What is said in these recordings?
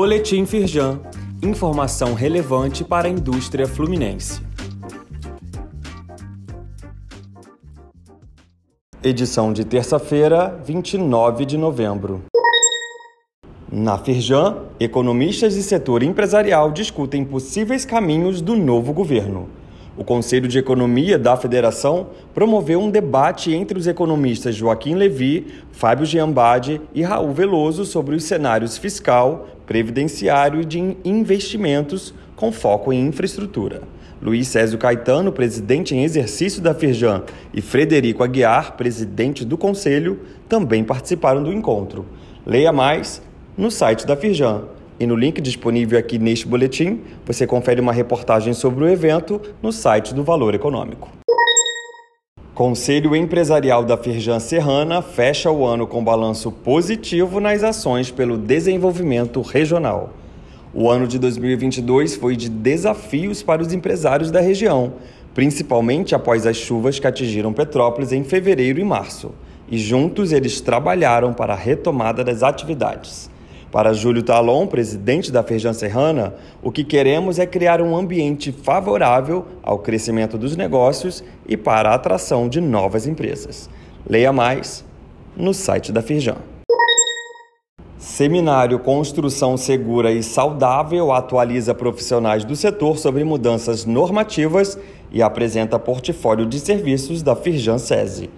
Boletim Firjan. Informação relevante para a indústria fluminense. Edição de terça-feira, 29 de novembro. Na Firjan, economistas e setor empresarial discutem possíveis caminhos do novo governo. O Conselho de Economia da Federação promoveu um debate entre os economistas Joaquim Levi, Fábio Giambade e Raul Veloso sobre os cenários fiscal, previdenciário e de investimentos com foco em infraestrutura. Luiz Césio Caetano, presidente em exercício da Firjan, e Frederico Aguiar, presidente do Conselho, também participaram do encontro. Leia mais no site da Firjan e no link disponível aqui neste boletim, você confere uma reportagem sobre o evento no site do Valor Econômico. Conselho Empresarial da Firjan Serrana fecha o ano com balanço positivo nas ações pelo desenvolvimento regional. O ano de 2022 foi de desafios para os empresários da região, principalmente após as chuvas que atingiram Petrópolis em fevereiro e março. E juntos eles trabalharam para a retomada das atividades. Para Júlio Talon, presidente da Feijão Serrana, o que queremos é criar um ambiente favorável ao crescimento dos negócios e para a atração de novas empresas. Leia mais no site da Feijão. Seminário Construção Segura e Saudável atualiza profissionais do setor sobre mudanças normativas e apresenta portfólio de serviços da Firjan SESI.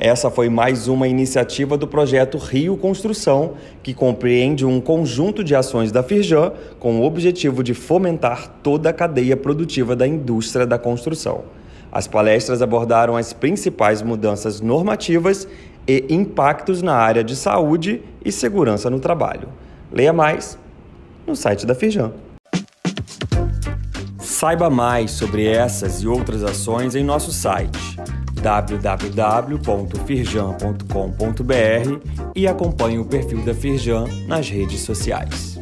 Essa foi mais uma iniciativa do projeto Rio Construção, que compreende um conjunto de ações da Firjan com o objetivo de fomentar toda a cadeia produtiva da indústria da construção. As palestras abordaram as principais mudanças normativas e impactos na área de saúde e segurança no trabalho. Leia mais no site da Firjan. Saiba mais sobre essas e outras ações em nosso site www.firjan.com.br e acompanhe o perfil da Firjan nas redes sociais.